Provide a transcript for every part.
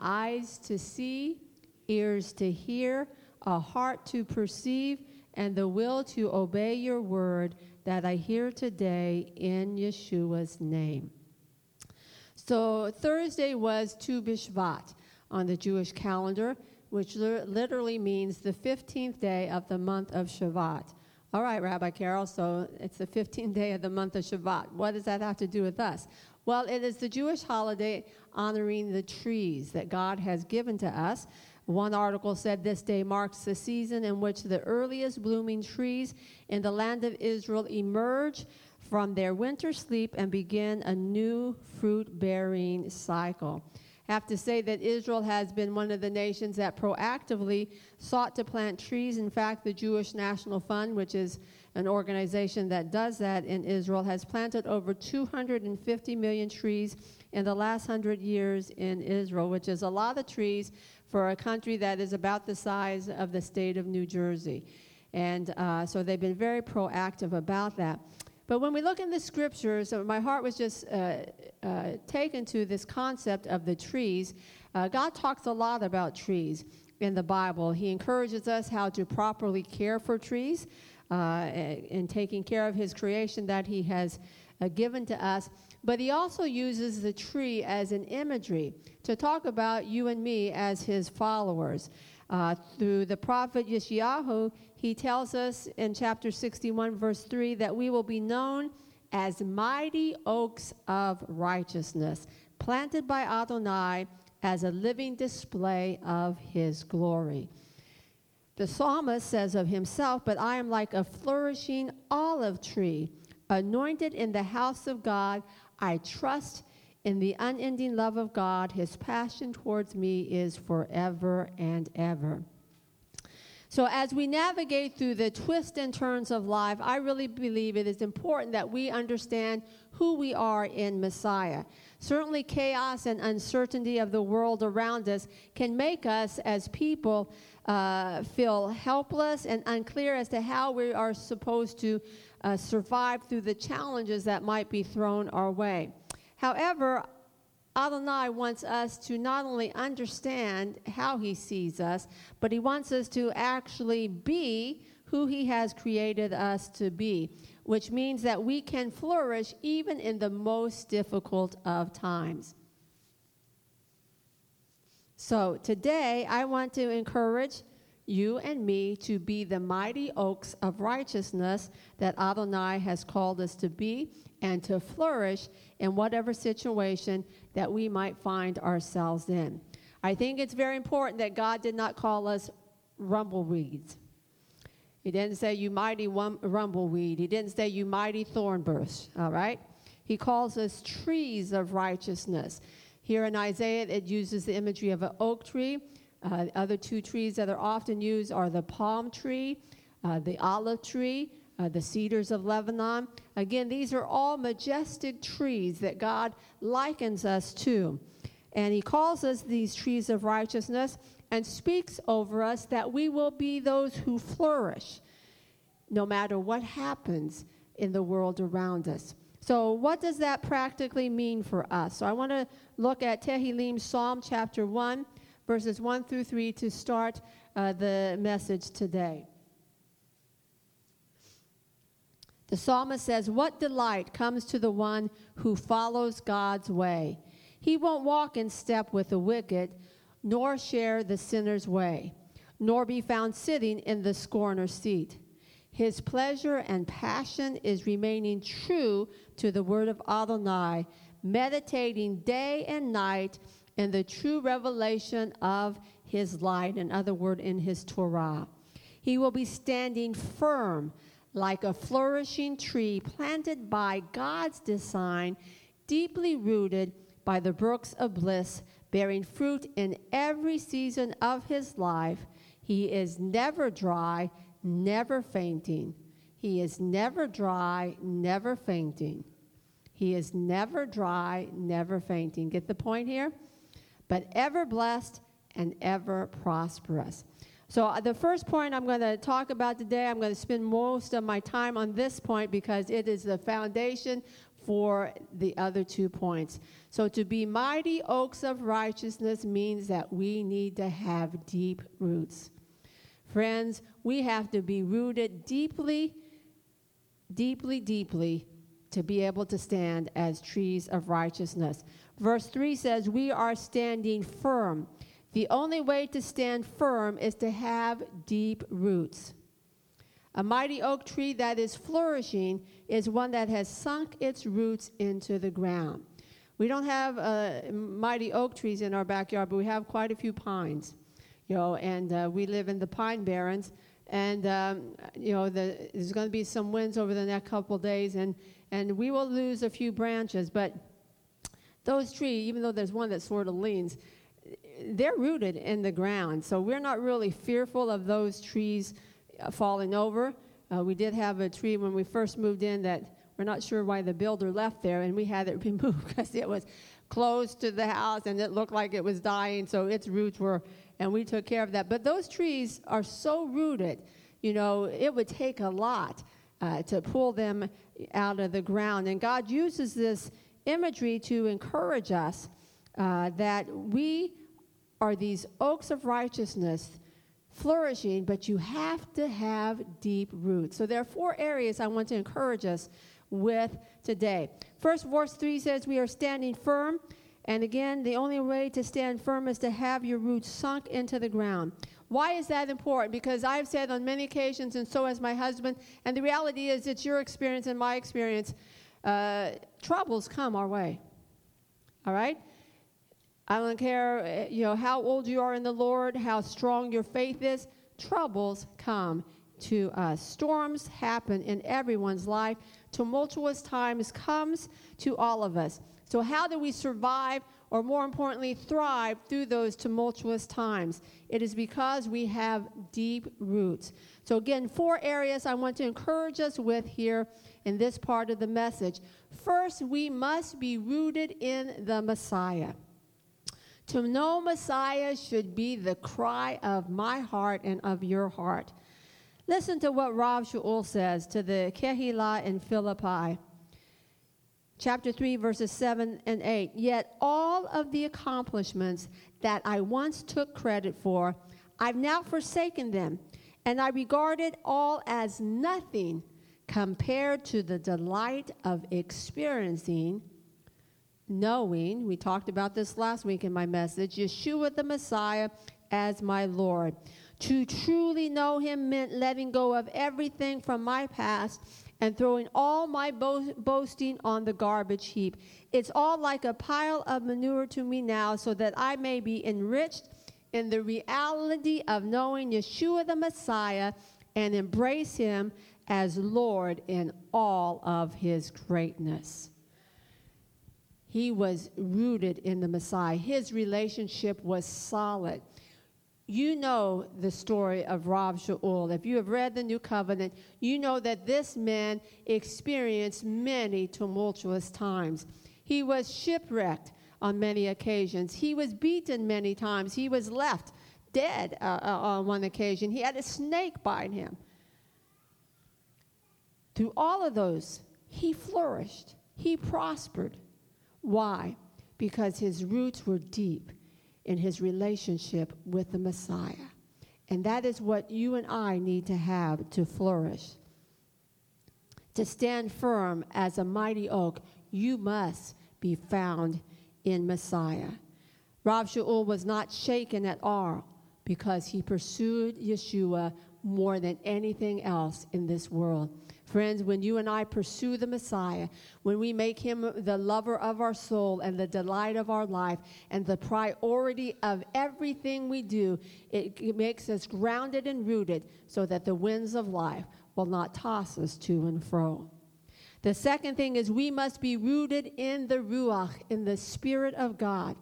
eyes to see, ears to hear, a heart to perceive, and the will to obey your word that I hear today in Yeshua's name. So Thursday was Tu Bishvat on the Jewish calendar, which literally means the 15th day of the month of Shevat. All right, Rabbi Carol, so it's the 15th day of the month of Shevat. What does that have to do with us? Well, it is the Jewish holiday honoring the trees that God has given to us. One article said this day marks the season in which the earliest blooming trees in the land of Israel emerge from their winter sleep and begin a new fruit bearing cycle. I have to say that Israel has been one of the nations that proactively sought to plant trees. In fact, the Jewish National Fund, which is an organization that does that in Israel, has planted over 250 million trees in the last hundred years in Israel, which is a lot of trees for a country that is about the size of the state of New Jersey. And uh, so they've been very proactive about that. But when we look in the scriptures, my heart was just uh, uh, taken to this concept of the trees. Uh, God talks a lot about trees in the Bible. He encourages us how to properly care for trees uh, in taking care of His creation that He has uh, given to us. But He also uses the tree as an imagery to talk about you and me as His followers. Uh, through the prophet Yeshayahu, he tells us in chapter 61, verse 3, that we will be known as mighty oaks of righteousness, planted by Adonai as a living display of his glory. The psalmist says of himself, But I am like a flourishing olive tree, anointed in the house of God. I trust in the unending love of God. His passion towards me is forever and ever. So, as we navigate through the twists and turns of life, I really believe it is important that we understand who we are in Messiah. Certainly, chaos and uncertainty of the world around us can make us as people uh, feel helpless and unclear as to how we are supposed to uh, survive through the challenges that might be thrown our way. However, Adonai wants us to not only understand how he sees us, but he wants us to actually be who he has created us to be, which means that we can flourish even in the most difficult of times. So today, I want to encourage you and me to be the mighty oaks of righteousness that Adonai has called us to be and to flourish in whatever situation that we might find ourselves in. I think it's very important that God did not call us rumbleweeds. He didn't say, You mighty rumbleweed. He didn't say, You mighty thorn bush, all right? He calls us trees of righteousness. Here in Isaiah, it uses the imagery of an oak tree. Uh, the other two trees that are often used are the palm tree, uh, the olive tree, uh, the cedars of Lebanon. Again, these are all majestic trees that God likens us to. And He calls us these trees of righteousness and speaks over us that we will be those who flourish no matter what happens in the world around us. So, what does that practically mean for us? So, I want to look at Tehillim Psalm chapter 1, verses 1 through 3 to start uh, the message today. The psalmist says, What delight comes to the one who follows God's way? He won't walk in step with the wicked, nor share the sinner's way, nor be found sitting in the scorner's seat. His pleasure and passion is remaining true to the word of Adonai, meditating day and night in the true revelation of his light, in other words, in his Torah. He will be standing firm like a flourishing tree planted by God's design, deeply rooted by the brooks of bliss, bearing fruit in every season of his life. He is never dry, never fainting. He is never dry, never fainting. He is never dry, never fainting. Get the point here? But ever blessed and ever prosperous. So, uh, the first point I'm going to talk about today, I'm going to spend most of my time on this point because it is the foundation for the other two points. So, to be mighty oaks of righteousness means that we need to have deep roots. Friends, we have to be rooted deeply, deeply, deeply to be able to stand as trees of righteousness. Verse 3 says, We are standing firm. The only way to stand firm is to have deep roots. A mighty oak tree that is flourishing is one that has sunk its roots into the ground. We don't have uh, mighty oak trees in our backyard, but we have quite a few pines, you know, and uh, we live in the Pine Barrens. And, um, you know, the, there's going to be some winds over the next couple days, and, and we will lose a few branches. But those trees, even though there's one that sort of leans, they're rooted in the ground. So we're not really fearful of those trees uh, falling over. Uh, we did have a tree when we first moved in that we're not sure why the builder left there, and we had it removed because it was close to the house and it looked like it was dying, so its roots were, and we took care of that. But those trees are so rooted, you know, it would take a lot uh, to pull them out of the ground. And God uses this imagery to encourage us uh, that we are these oaks of righteousness flourishing, but you have to have deep roots. So there are four areas I want to encourage us with today. First, verse 3 says, We are standing firm. And again, the only way to stand firm is to have your roots sunk into the ground. Why is that important? Because I've said on many occasions, and so has my husband, and the reality is it's your experience and my experience, uh, troubles come our way. All right? I don't care, eh, you know, how old you are in the Lord, how strong your faith is. Troubles come to us. Storms happen in everyone's life. Tumultuous times comes to all of us. So how do we survive or more importantly thrive through those tumultuous times? It is because we have deep roots. So again, four areas I want to encourage us with here in this part of the message. First, we must be rooted in the Messiah. To know Messiah should be the cry of my heart and of your heart. Listen to what Rav Shaul says to the Kehillah in Philippi. Chapter 3, verses 7 and 8. Yet all of the accomplishments that I once took credit for, I've now forsaken them, and I regard it all as nothing compared to the delight of experiencing knowing, we talked about this last week in my message, Yeshua the Messiah as my Lord. To truly know him meant letting go of everything from my past and throwing all my bo- boasting on the garbage heap. It's all like a pile of manure to me now, so that I may be enriched in the reality of knowing Yeshua the Messiah and embrace him as Lord in all of his greatness. He was rooted in the Messiah. His relationship was solid. You know the story of Rav Shaul. If you have read the New Covenant, you know that this man experienced many tumultuous times. He was shipwrecked on many occasions. He was beaten many times. He was left dead uh, uh, on one occasion. He had a snake bite him. Through all of those, he flourished. He prospered. Why? Because his roots were deep in his relationship with the Messiah. And that is what you and I need to have to flourish. To stand firm as a mighty oak, you must be found in Messiah. Rav Shaul was not shaken at all because he pursued Yeshua more than anything else in this world. Friends, when you and I pursue the Messiah, when we make him the lover of our soul and the delight of our life and the priority of everything we do, it, it makes us grounded and rooted so that the winds of life will not toss us to and fro. The second thing is we must be rooted in the Ruach, in the Spirit of God.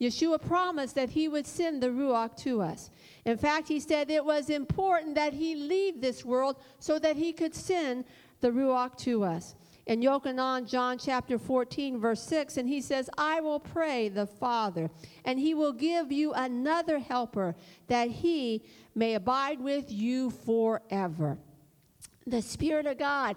Yeshua promised that he would send the Ruach to us. In fact, he said it was important that he leave this world so that he could send the Ruach to us. In Yochanan, John chapter 14, verse 6, and he says, I will pray the Father, and he will give you another helper, that he may abide with you forever. The Spirit of God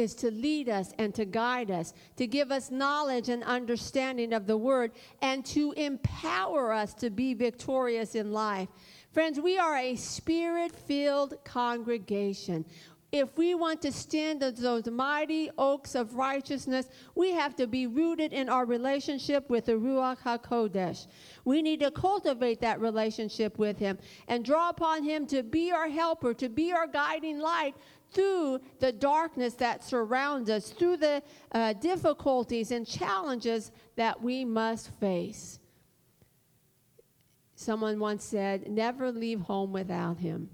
is to lead us and to guide us, to give us knowledge and understanding of the word, and to empower us to be victorious in life. Friends, we are a spirit filled congregation. If we want to stand as those mighty oaks of righteousness, we have to be rooted in our relationship with the Ruach HaKodesh. We need to cultivate that relationship with Him and draw upon Him to be our helper, to be our guiding light through the darkness that surrounds us, through the uh, difficulties and challenges that we must face. Someone once said, Never leave home without Him.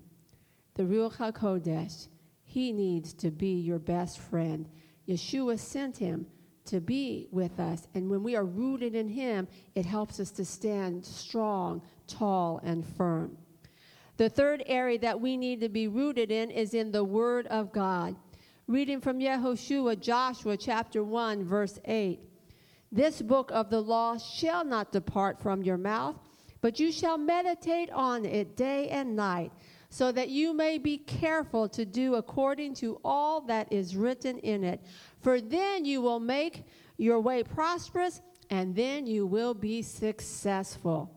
The Ruach HaKodesh he needs to be your best friend. Yeshua sent him to be with us. And when we are rooted in him, it helps us to stand strong, tall, and firm. The third area that we need to be rooted in is in the Word of God. Reading from Yehoshua, Joshua chapter 1, verse 8. This book of the law shall not depart from your mouth, but you shall meditate on it day and night so that you may be careful to do according to all that is written in it. For then you will make your way prosperous, and then you will be successful.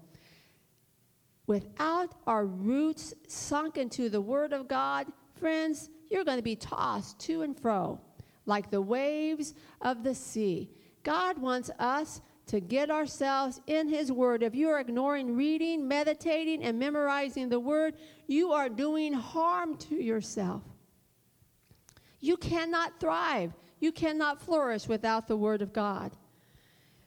Without our roots sunk into the Word of God, friends, you're going to be tossed to and fro like the waves of the sea. God wants us to get ourselves in His Word. If you are ignoring reading, meditating, and memorizing the Word, you are doing harm to yourself. You cannot thrive, you cannot flourish without the Word of God.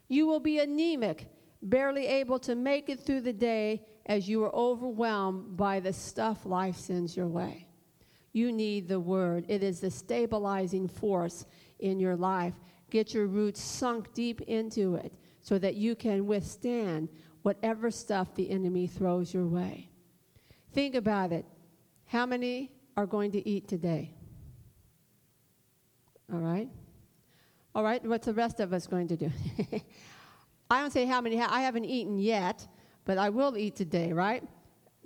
You will be anemic, barely able to make it through the day as you are overwhelmed by the stuff life sends your way. You need the Word, it is the stabilizing force in your life. Get your roots sunk deep into it so that you can withstand whatever stuff the enemy throws your way. Think about it. How many are going to eat today? All right? All right, what's the rest of us going to do? I don't say how many, I haven't eaten yet, but I will eat today, right?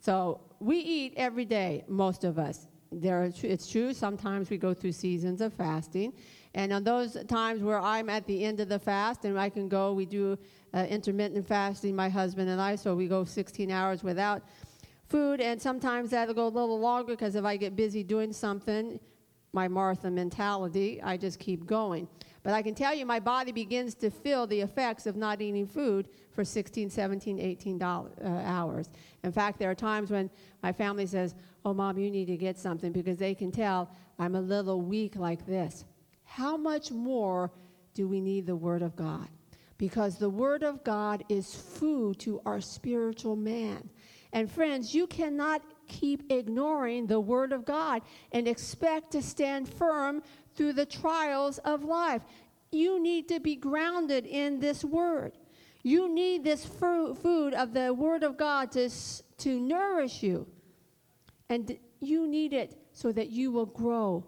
So we eat every day, most of us. There, it's true, sometimes we go through seasons of fasting, and on those times where I'm at the end of the fast and I can go, we do uh, intermittent fasting, my husband and I, so we go 16 hours without food. And sometimes that'll go a little longer because if I get busy doing something, my Martha mentality, I just keep going. But I can tell you, my body begins to feel the effects of not eating food for 16, 17, 18 uh, hours. In fact, there are times when my family says, Oh, mom, you need to get something because they can tell I'm a little weak like this how much more do we need the Word of God? Because the Word of God is food to our spiritual man. And friends, you cannot keep ignoring the Word of God and expect to stand firm through the trials of life. You need to be grounded in this Word. You need this food of the Word of God to, to nourish you. And you need it so that you will grow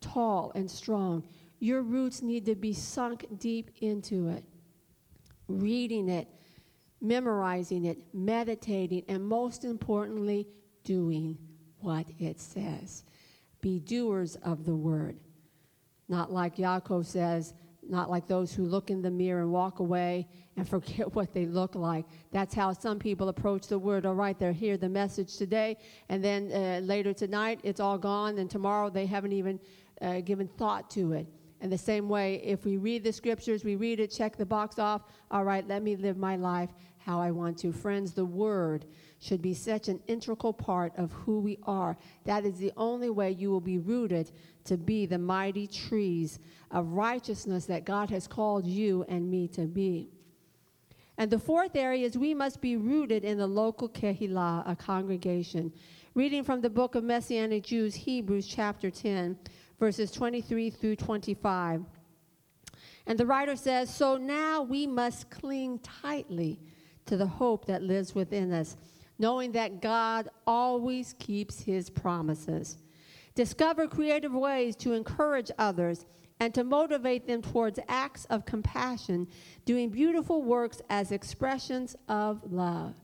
tall and strong. Your roots need to be sunk deep into it, reading it, memorizing it, meditating, and most importantly, doing what it says. Be doers of the word. Not like Yaakov says, not like those who look in the mirror and walk away and forget what they look like. That's how some people approach the word. All right, they're here, the message today, and then uh, later tonight it's all gone, and tomorrow they haven't even uh, given thought to it. And the same way, if we read the scriptures, we read it, check the box off. All right, let me live my life how I want to. Friends, the word should be such an integral part of who we are. That is the only way you will be rooted to be the mighty trees of righteousness that God has called you and me to be. And the fourth area is we must be rooted in the local kehilah, a congregation. Reading from the book of Messianic Jews, Hebrews chapter 10 verses 23 through 25. And the writer says, So now we must cling tightly to the hope that lives within us, knowing that God always keeps his promises. Discover creative ways to encourage others and to motivate them towards acts of compassion, doing beautiful works as expressions of love.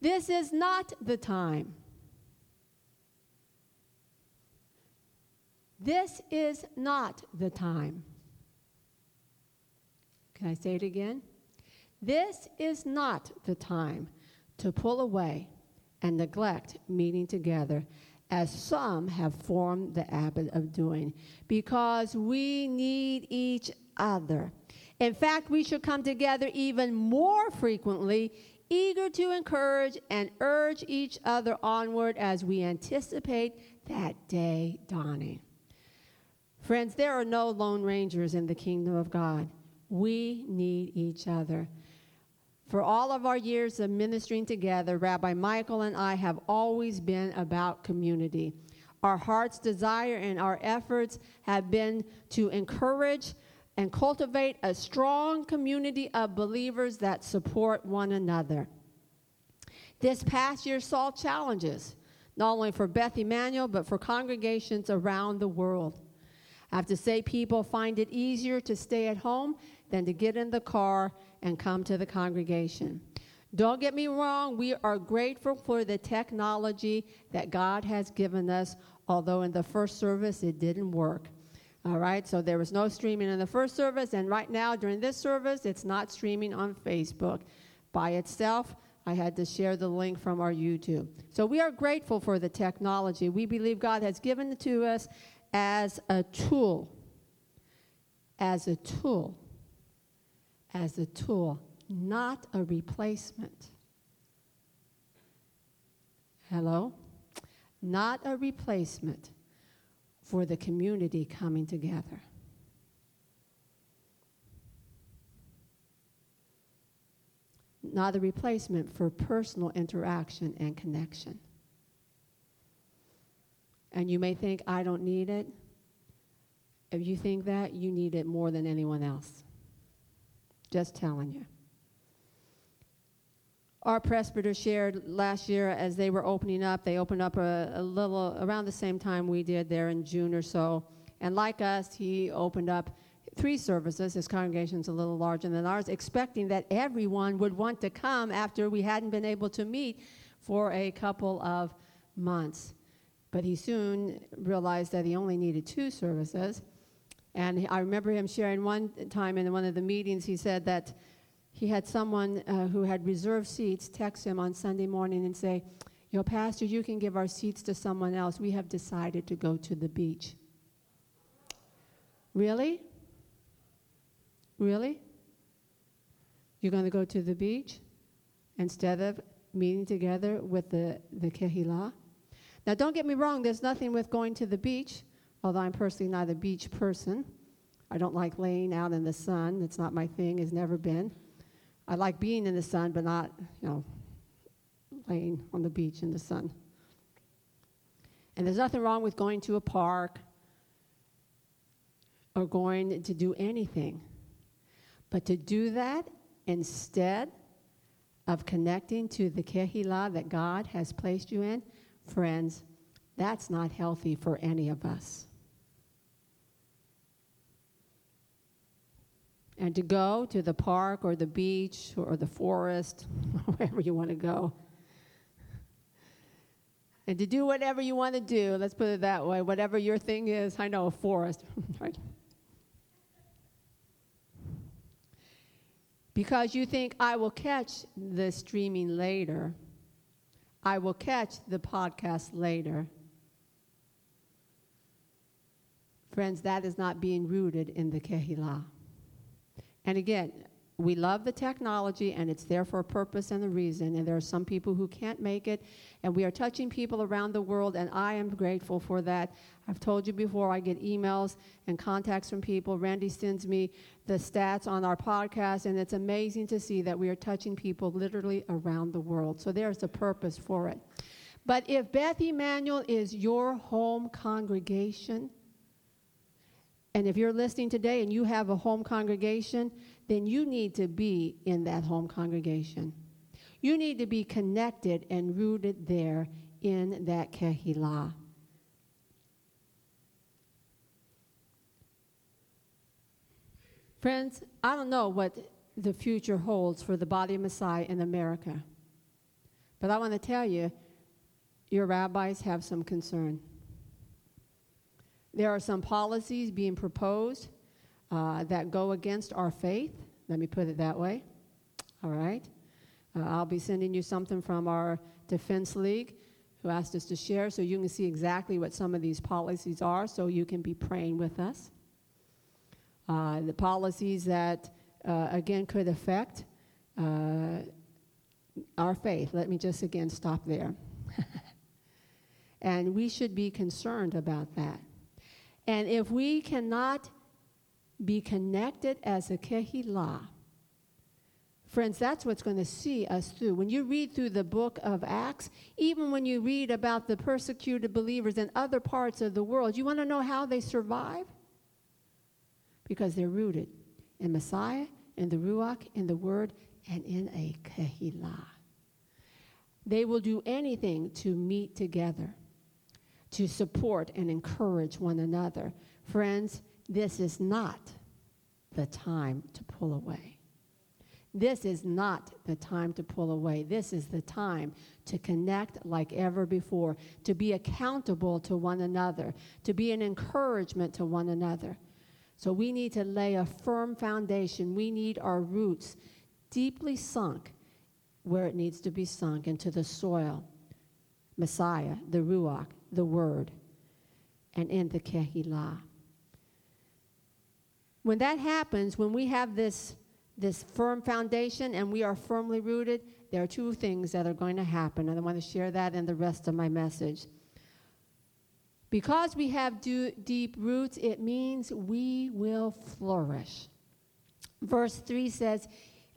This is not the time This is not the time. Can I say it again? This is not the time to pull away and neglect meeting together, as some have formed the habit of doing, because we need each other. In fact, we should come together even more frequently, eager to encourage and urge each other onward as we anticipate that day dawning. Friends, there are no lone rangers in the kingdom of God. We need each other. For all of our years of ministering together, Rabbi Michael and I have always been about community. Our heart's desire and our efforts have been to encourage and cultivate a strong community of believers that support one another. This past year saw challenges, not only for Beth Emanuel, but for congregations around the world. I have to say, people find it easier to stay at home than to get in the car and come to the congregation. Don't get me wrong, we are grateful for the technology that God has given us, although in the first service it didn't work. All right, so there was no streaming in the first service, and right now during this service, it's not streaming on Facebook by itself. I had to share the link from our YouTube. So we are grateful for the technology. We believe God has given it to us as a tool. As a tool as a tool, not a replacement. Hello? Not a replacement for the community coming together. Not a replacement for personal interaction and connection. And you may think, I don't need it. If you think that, you need it more than anyone else. Just telling you. Our presbyter shared last year as they were opening up, they opened up a, a little around the same time we did there in June or so. And like us, he opened up three services. His congregation's a little larger than ours, expecting that everyone would want to come after we hadn't been able to meet for a couple of months. But he soon realized that he only needed two services. And I remember him sharing one time in one of the meetings, he said that he had someone uh, who had reserved seats text him on Sunday morning and say, Yo, Pastor, you can give our seats to someone else. We have decided to go to the beach. Really? Really? You're going to go to the beach instead of meeting together with the, the Kehillah? Now, don't get me wrong, there's nothing with going to the beach although I'm personally not a beach person. I don't like laying out in the sun. It's not my thing, has never been. I like being in the sun, but not, you know, laying on the beach in the sun. And there's nothing wrong with going to a park or going to do anything. But to do that instead of connecting to the kehillah that God has placed you in, friends, that's not healthy for any of us. and to go to the park or the beach or the forest, wherever you want to go. And to do whatever you want to do, let's put it that way, whatever your thing is. I know a forest, right? Because you think, I will catch the streaming later, I will catch the podcast later. Friends, that is not being rooted in the Kehillah. And again, we love the technology and it's there for a purpose and a reason. And there are some people who can't make it. And we are touching people around the world, and I am grateful for that. I've told you before, I get emails and contacts from people. Randy sends me the stats on our podcast, and it's amazing to see that we are touching people literally around the world. So there's a purpose for it. But if Beth Emanuel is your home congregation, and if you're listening today and you have a home congregation, then you need to be in that home congregation. You need to be connected and rooted there in that kehillah. Friends, I don't know what the future holds for the body of Messiah in America. But I want to tell you, your rabbis have some concern There are some policies being proposed uh, that go against our faith. Let me put it that way. All right? Uh, I'll be sending you something from our Defense League who asked us to share so you can see exactly what some of these policies are so you can be praying with us. Uh, the policies that, uh, again, could affect uh, our faith. Let me just again stop there. and we should be concerned about that. And if we cannot be connected as a kehilah, Friends, that's what's going to see us through. When you read through the book of Acts, even when you read about the persecuted believers in other parts of the world, you want to know how they survive? Because they're rooted in Messiah, in the Ruach, in the Word, and in a Kehillah. They will do anything to meet together, to support and encourage one another. Friends, this is not the time to pull away. This is not the time to pull away. This is the time to connect like ever before, to be accountable to one another, to be an encouragement to one another. So we need to lay a firm foundation. We need our roots deeply sunk where it needs to be sunk into the soil. Messiah, the Ruach, the Word, and in the kehilah. When that happens, when we have this this firm foundation and we are firmly rooted, there are two things that are going to happen, and I want to share that in the rest of my message. Because we have do, deep roots, it means we will flourish. Verse 3 says,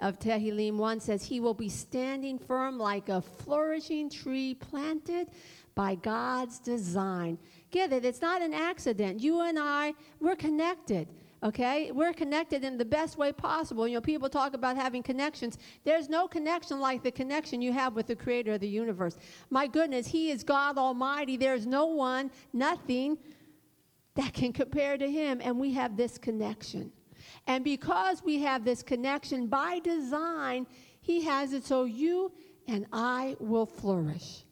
of Tehillim 1 says, He will be standing firm like a flourishing tree planted by God's design. Get it? It's not an accident. You and I, we're connected okay? We're connected in the best way possible. You know, people talk about having connections. There's no connection like the connection you have with the creator of the universe. My goodness, He is God Almighty. There's no one, nothing that can compare to Him, and we have this connection. And because we have this connection by design, He has it so you and I will flourish.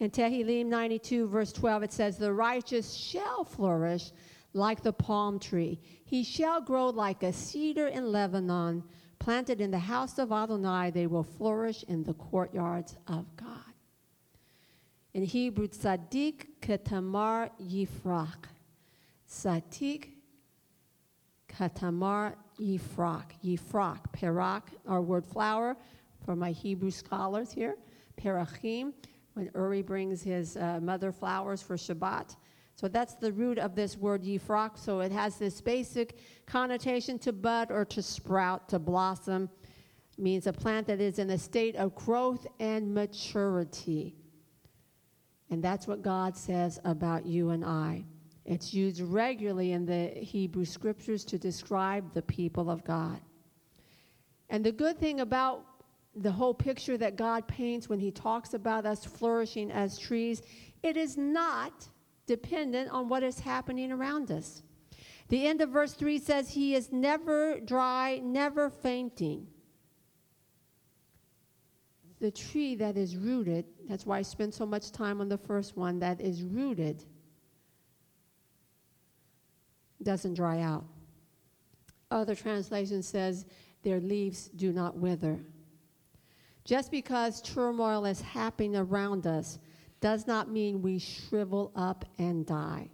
In Tehillim 92, verse 12, it says, The righteous shall flourish like the palm tree. He shall grow like a cedar in Lebanon, planted in the house of Adonai. They will flourish in the courtyards of God. In Hebrew, tzaddik katamar yifrak. Tzaddik katamar yifrak. Yifrak, perak, our word flower for my Hebrew scholars here. Perachim, when Uri brings his uh, mother flowers for Shabbat. So that's the root of this word yifrak. So it has this basic connotation to bud or to sprout, to blossom. It means a plant that is in a state of growth and maturity. And that's what God says about you and I. It's used regularly in the Hebrew scriptures to describe the people of God. And the good thing about the whole picture that God paints when he talks about us flourishing as trees, it is not dependent on what is happening around us. The end of verse 3 says, He is never dry, never fainting. The tree that is rooted, that's why I spent so much time on the first one, that is rooted, doesn't dry out. Other translation says, Their leaves do not wither. Just because turmoil is happening around us does not mean we shrivel up and die.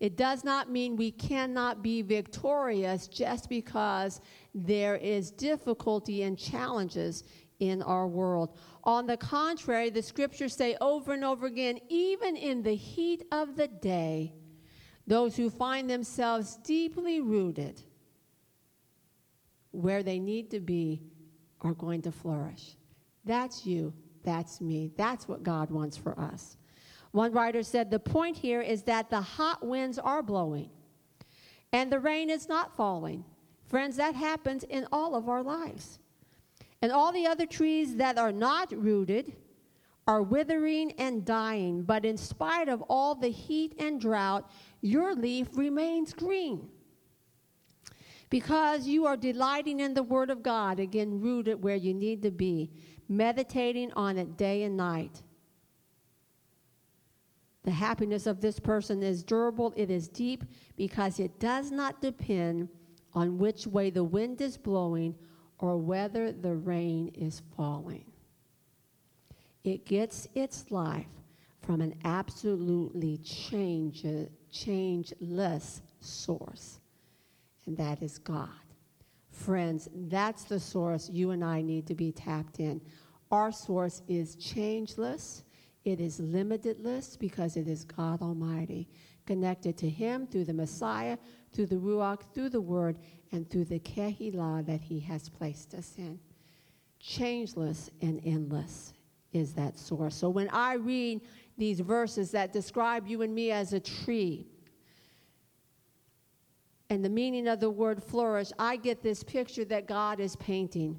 It does not mean we cannot be victorious just because there is difficulty and challenges in our world. On the contrary, the scriptures say over and over again, even in the heat of the day, those who find themselves deeply rooted where they need to be are going to flourish. That's you. That's me. That's what God wants for us. One writer said the point here is that the hot winds are blowing and the rain is not falling. Friends, that happens in all of our lives. And all the other trees that are not rooted are withering and dying, but in spite of all the heat and drought, your leaf remains green. Because you are delighting in the Word of God, again, rooted where you need to be meditating on it day and night. The happiness of this person is durable, it is deep, because it does not depend on which way the wind is blowing or whether the rain is falling. It gets its life from an absolutely change, changeless source, and that is God. Friends, that's the source you and I need to be tapped in. Our source is changeless, it is limitless because it is God Almighty, connected to Him through the Messiah, through the Ruach, through the Word, and through the Kehillah that He has placed us in. Changeless and endless is that source. So when I read these verses that describe you and me as a tree, and the meaning of the word flourish, I get this picture that God is painting.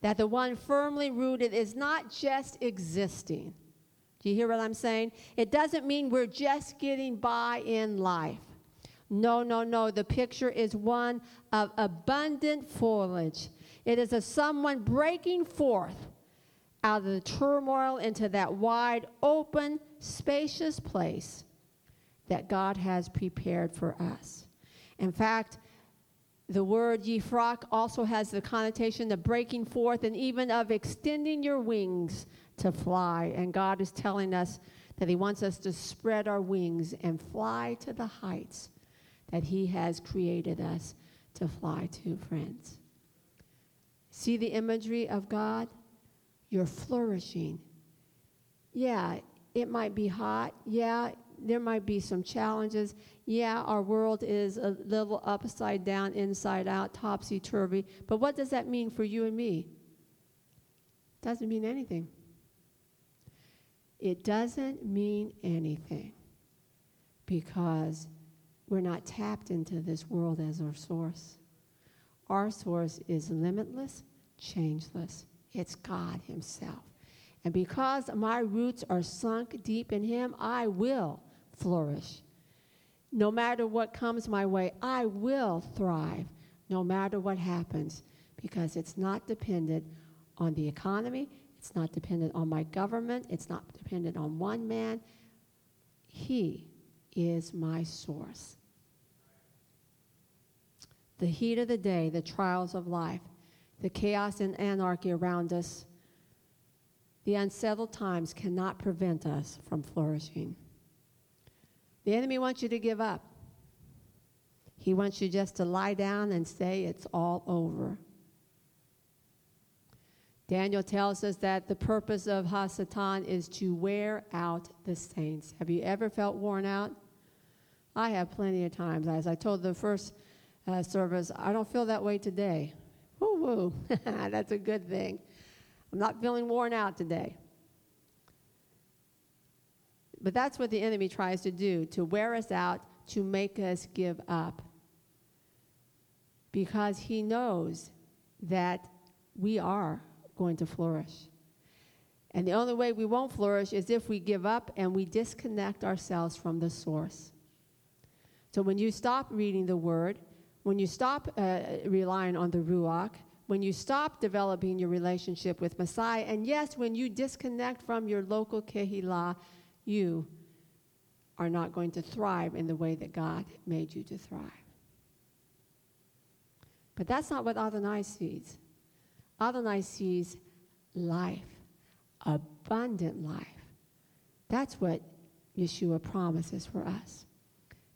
That the one firmly rooted is not just existing. Do you hear what I'm saying? It doesn't mean we're just getting by in life. No, no, no. The picture is one of abundant foliage. It is of someone breaking forth out of the turmoil into that wide, open, spacious place that God has prepared for us. In fact, the word yifrak also has the connotation of breaking forth and even of extending your wings to fly. And God is telling us that He wants us to spread our wings and fly to the heights that He has created us to fly to, friends. See the imagery of God? You're flourishing. Yeah, it might be hot. Yeah, there might be some challenges. Yeah, our world is a little upside down, inside out, topsy turvy. But what does that mean for you and me? Doesn't mean anything. It doesn't mean anything because we're not tapped into this world as our source. Our source is limitless, changeless. It's God Himself. And because my roots are sunk deep in Him, I will flourish. No matter what comes my way, I will thrive no matter what happens because it's not dependent on the economy, it's not dependent on my government, it's not dependent on one man. He is my source. The heat of the day, the trials of life, the chaos and anarchy around us, the unsettled times cannot prevent us from flourishing. The enemy wants you to give up. He wants you just to lie down and say it's all over. Daniel tells us that the purpose of Hasatan is to wear out the saints. Have you ever felt worn out? I have plenty of times. As I told the first uh, service, I don't feel that way today. Woo woo. That's a good thing. I'm not feeling worn out today. But that's what the enemy tries to do to wear us out, to make us give up. Because he knows that we are going to flourish. And the only way we won't flourish is if we give up and we disconnect ourselves from the source. So when you stop reading the word, when you stop uh, relying on the Ruach, when you stop developing your relationship with Messiah, and yes, when you disconnect from your local Kehillah, you are not going to thrive in the way that God made you to thrive. But that's not what Adonai sees. Adonai sees life, abundant life. That's what Yeshua promises for us.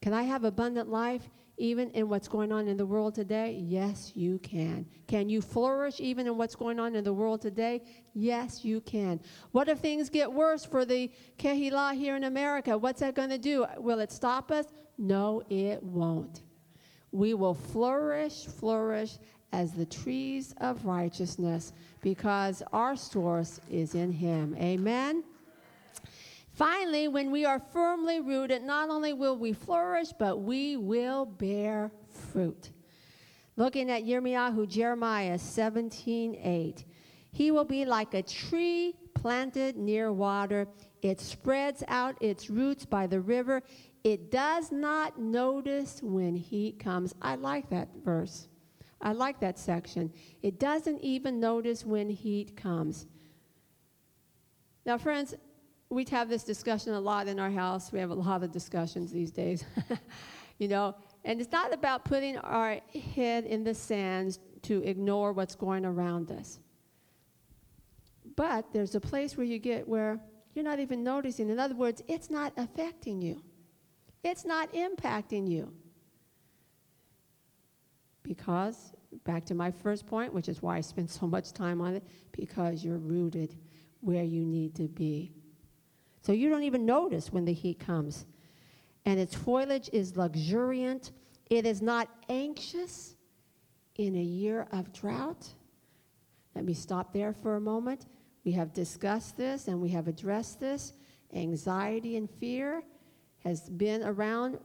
Can I have abundant life? Even in what's going on in the world today? Yes, you can. Can you flourish even in what's going on in the world today? Yes, you can. What if things get worse for the Kehillah here in America? What's that going to do? Will it stop us? No, it won't. We will flourish, flourish as the trees of righteousness because our source is in Him. Amen. Finally, when we are firmly rooted, not only will we flourish, but we will bear fruit. Looking at Yirmiyahu, Jeremiah 17 8. He will be like a tree planted near water. It spreads out its roots by the river. It does not notice when heat comes. I like that verse. I like that section. It doesn't even notice when heat comes. Now, friends, we have this discussion a lot in our house. We have a lot of discussions these days, you know. And it's not about putting our head in the sands to ignore what's going around us. But there's a place where you get where you're not even noticing. In other words, it's not affecting you, it's not impacting you. Because, back to my first point, which is why I spend so much time on it, because you're rooted where you need to be. So you don't even notice when the heat comes. And its foliage is luxuriant, it is not anxious in a year of drought. Let me stop there for a moment. We have discussed this and we have addressed this. Anxiety and fear has been around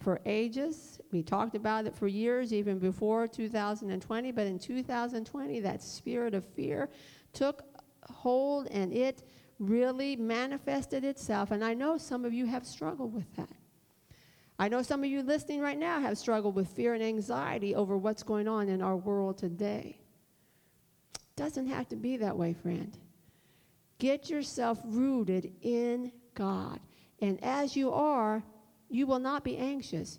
for ages. We talked about it for years, even before 2020. But in 2020, that spirit of fear took hold and it really manifested itself. And I know some of you have struggled with that. I know some of you listening right now have struggled with fear and anxiety over what's going on in our world today. Doesn't have to be that way, friend. Get yourself rooted in God. And as you are, you will not be anxious,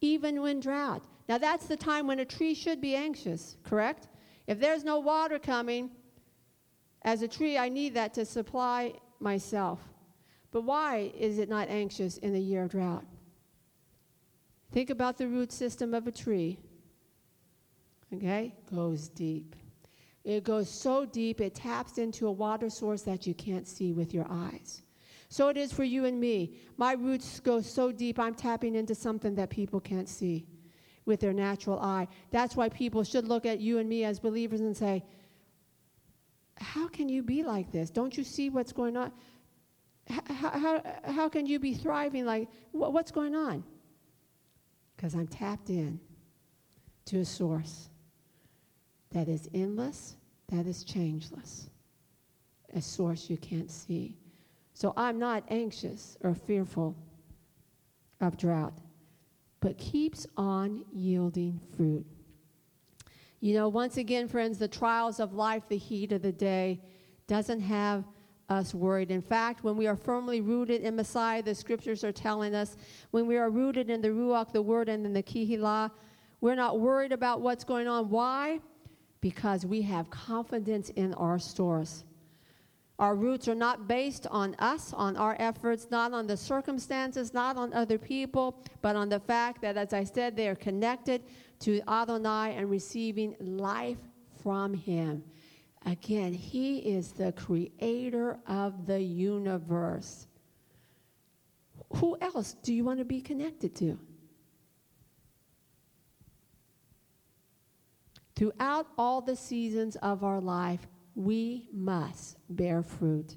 even when drought. Now, that's the time when a tree should be anxious, correct? If there's no water coming, as a tree, I need that to supply myself. But why is it not anxious in a year of drought? Think about the root system of a tree. Okay? Goes deep. It goes so deep, it taps into a water source that you can't see with your eyes. So it is for you and me. My roots go so deep, I'm tapping into something that people can't see with their natural eye. That's why people should look at you and me as believers and say, How can you be like this? Don't you see what's going on? How, how, how can you be thriving like, what's going on? Because I'm tapped in to a source that is endless, that is changeless, a source you can't see. So I'm not anxious or fearful of drought, but keeps on yielding fruit. You know, once again, friends, the trials of life, the heat of the day, doesn't have us worried. In fact, when we are firmly rooted in Messiah, the scriptures are telling us, when we are rooted in the Ruach, the Word, and in the Kehillah, we're not worried about what's going on. Why? because we have confidence in our source. Our roots are not based on us, on our efforts, not on the circumstances, not on other people, but on the fact that, as I said, they are connected to Adonai and receiving life from Him. Again, He is the creator of the universe. Who else do you want to be connected to? Throughout all the seasons of our life, we must bear fruit.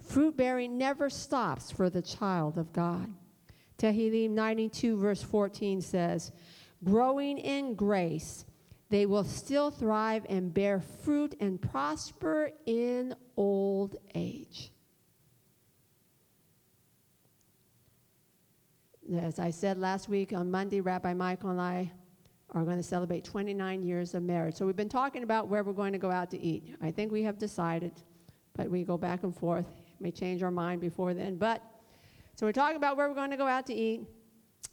Fruit bearing never stops for the child of God. Tehillim 92, verse 14 says, Growing in grace, they will still thrive and bear fruit and prosper in old age. As I said last week on Monday, Rabbi Michael and I are going to celebrate 29 years of marriage. So we've been talking about where we're going to go out to eat. I think we have decided, but we go back and forth. May change our mind before then. But so we're talking about where we're going to go out to eat,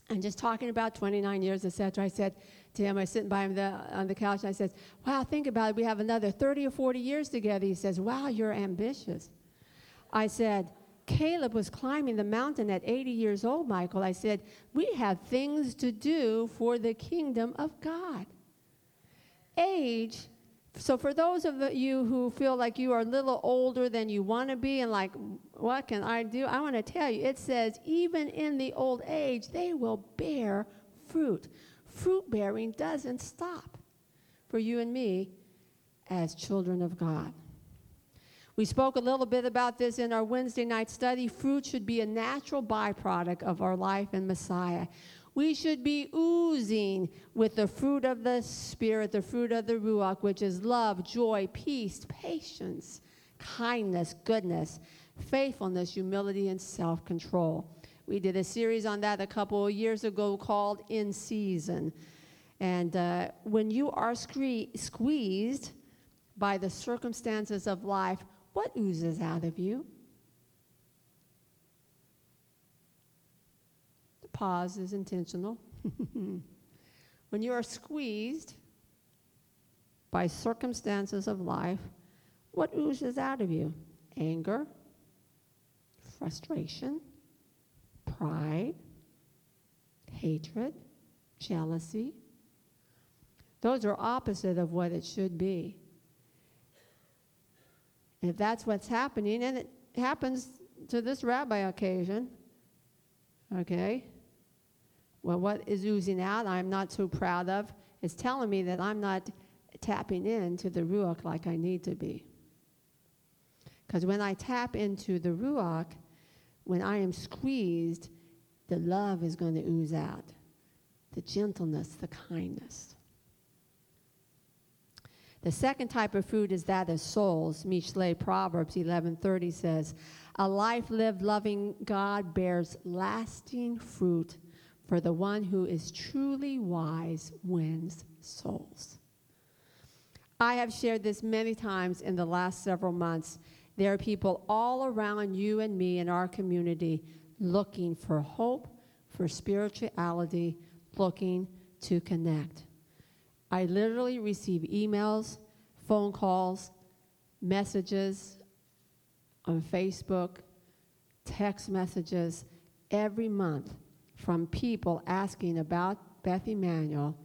and just talking about 29 years, etc. I said to him, I was sitting by him the, on the couch, and I said, "Wow, think about it. We have another 30 or 40 years together." He says, "Wow, you're ambitious." I said. Caleb was climbing the mountain at 80 years old, Michael. I said, We have things to do for the kingdom of God. Age, so for those of you who feel like you are a little older than you want to be and like, what can I do? I want to tell you, it says, even in the old age, they will bear fruit. Fruit bearing doesn't stop for you and me as children of God. We spoke a little bit about this in our Wednesday night study. Fruit should be a natural byproduct of our life in Messiah. We should be oozing with the fruit of the Spirit, the fruit of the Ruach, which is love, joy, peace, patience, kindness, goodness, faithfulness, humility, and self control. We did a series on that a couple of years ago called In Season. And uh, when you are scree- squeezed by the circumstances of life, what oozes out of you? Pause is intentional. when you are squeezed by circumstances of life, what oozes out of you? Anger, frustration, pride, hatred, jealousy. Those are opposite of what it should be. And if that's what's happening, and it happens to this rabbi occasion, okay, well, what is oozing out, I'm not so proud of, is telling me that I'm not tapping into the Ruach like I need to be. Because when I tap into the Ruach, when I am squeezed, the love is going to ooze out the gentleness, the kindness. The second type of fruit is that of souls. Mishle Proverbs 11:30 says, "A life lived loving God bears lasting fruit, for the one who is truly wise wins souls." I have shared this many times in the last several months. There are people all around you and me in our community looking for hope, for spirituality, looking to connect. I literally receive emails, phone calls, messages on Facebook, text messages every month from people asking about Beth Emanuel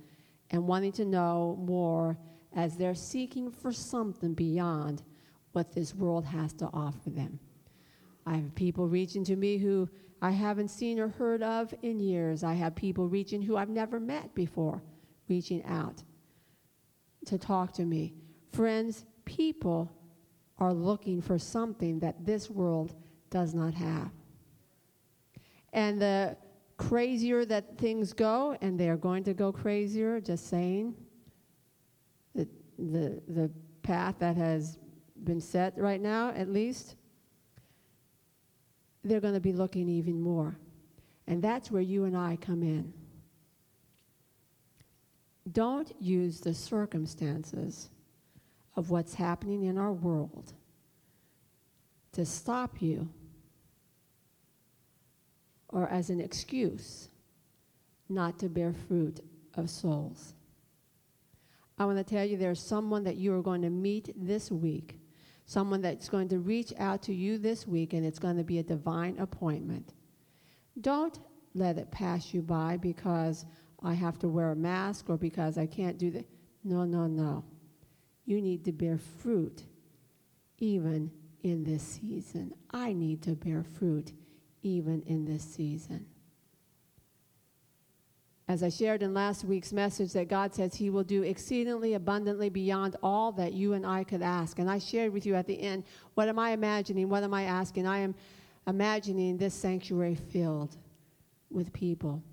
and wanting to know more as they're seeking for something beyond what this world has to offer them. I have people reaching to me who I haven't seen or heard of in years. I have people reaching who I've never met before, reaching out to talk to me. Friends, people are looking for something that this world does not have. And the crazier that things go, and they are going to go crazier, just saying, the, the, the path that has been set right now, at least, they're going to be looking even more. And that's where you and I come in. Don't use the circumstances of what's happening in our world to stop you or as an excuse not to bear fruit of souls. I want to tell you there's someone that you are going to meet this week someone that's going to reach out to you this week, and it's going to be a divine appointment. Don't let it pass you by because I have to wear a mask or because I can't do that. No, no, no. You need to bear fruit even in this season. I need to bear fruit even in this season as I shared in last week's message, that God says He will do exceedingly abundantly beyond all that you and I could ask. And I shared with you at the end, what am I imagining? What am I asking? I am imagining this sanctuary filled with people,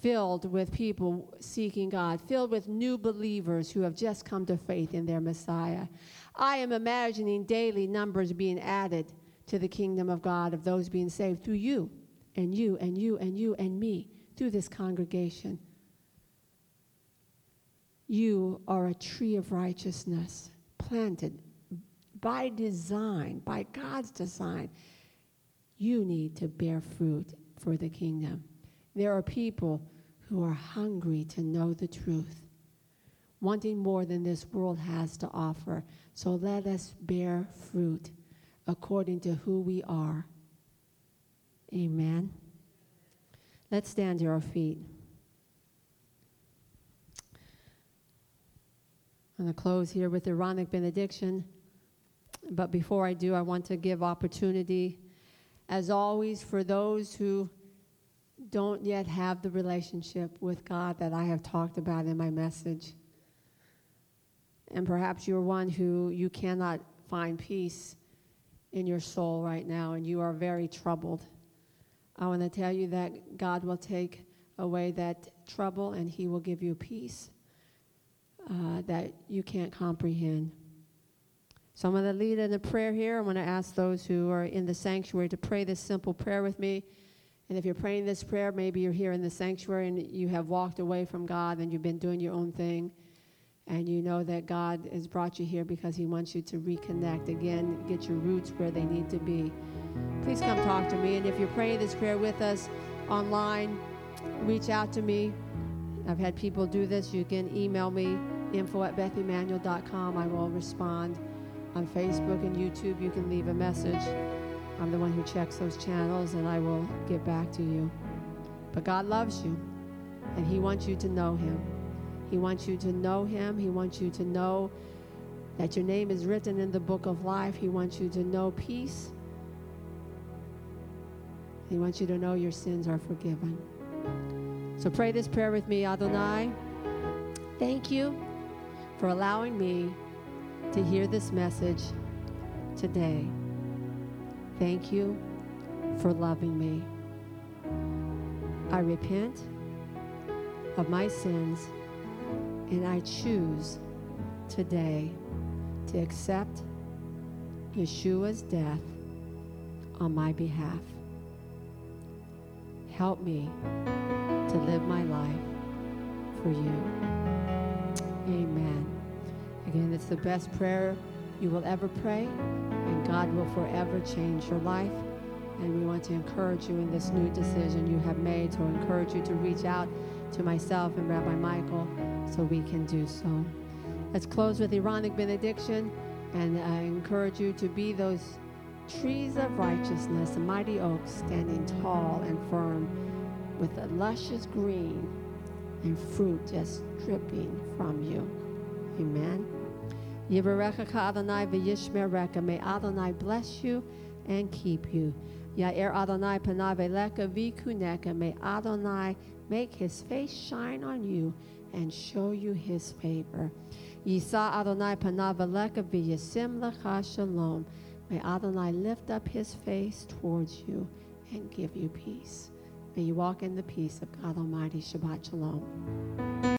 filled with people seeking God, filled with new believers who have just come to faith in their Messiah. I am imagining daily numbers being added to the kingdom of God, of those being saved through you and you and you and you and me through this congregation. You are a tree of righteousness planted by design, by God's design. You need to bear fruit for the kingdom. There are people who are hungry to know the truth, wanting more than this world has to offer. So let us bear fruit according to who we are. Amen. Let's stand to our feet. I'm going to close here with the Aaronic benediction. But before I do, I want to give opportunity, as always, for those who don't yet have the relationship with God that I have talked about in my message. And perhaps you're one who you cannot find peace in your soul right now and you are very troubled. I want to tell you that God will take away that trouble and He will give you peace uh, that you can't comprehend. So I'm going to lead in a prayer here. I'm going to ask those who are in the sanctuary to pray this simple prayer with me. And if you're praying this prayer, maybe you're here in the sanctuary and you have walked away from God and you've been doing your own thing. And you know that God has brought you here because He wants you to reconnect again, get your roots where they need to be please come talk to me. And if you're praying this prayer with us, online, reach out to me. I've had people do this. You can email me, info at bethemanuel.com. I will respond. On Facebook and YouTube, you can leave a message. I'm the one who checks those channels, and I will get back to you. But God loves you, and He wants you to know Him. He wants you to know Him. He wants you to know that your name is written in the book of life. He wants you to know peace. He wants you to know your sins are forgiven. So pray this prayer with me, Adonai. Thank you for allowing me to hear this message today. Thank you for loving me. I repent of my sins and I choose today to accept Yeshua's death on my behalf. Help me to live my life for you. Amen. Again, it's the best prayer you will ever pray, and God will forever change your life. And we want to encourage you in this new decision you have made, to encourage you to reach out to myself and Rabbi Michael so we can do so. Let's close with Aaronic benediction, and I encourage you to be those trees of righteousness, mighty oaks standing tall and firm with a luscious green and fruit just dripping from you. Amen. May Adonai bless you and keep you. Ya'er Adonai panav elecha v'kuneka. May Adonai make his face shine on you and show you his favor. Yisa Adonai panav elecha v'yasim lecha shalom. May Adonai lift up his face towards you and give you peace. May you walk in the peace of God Almighty. Shabbat Shalom.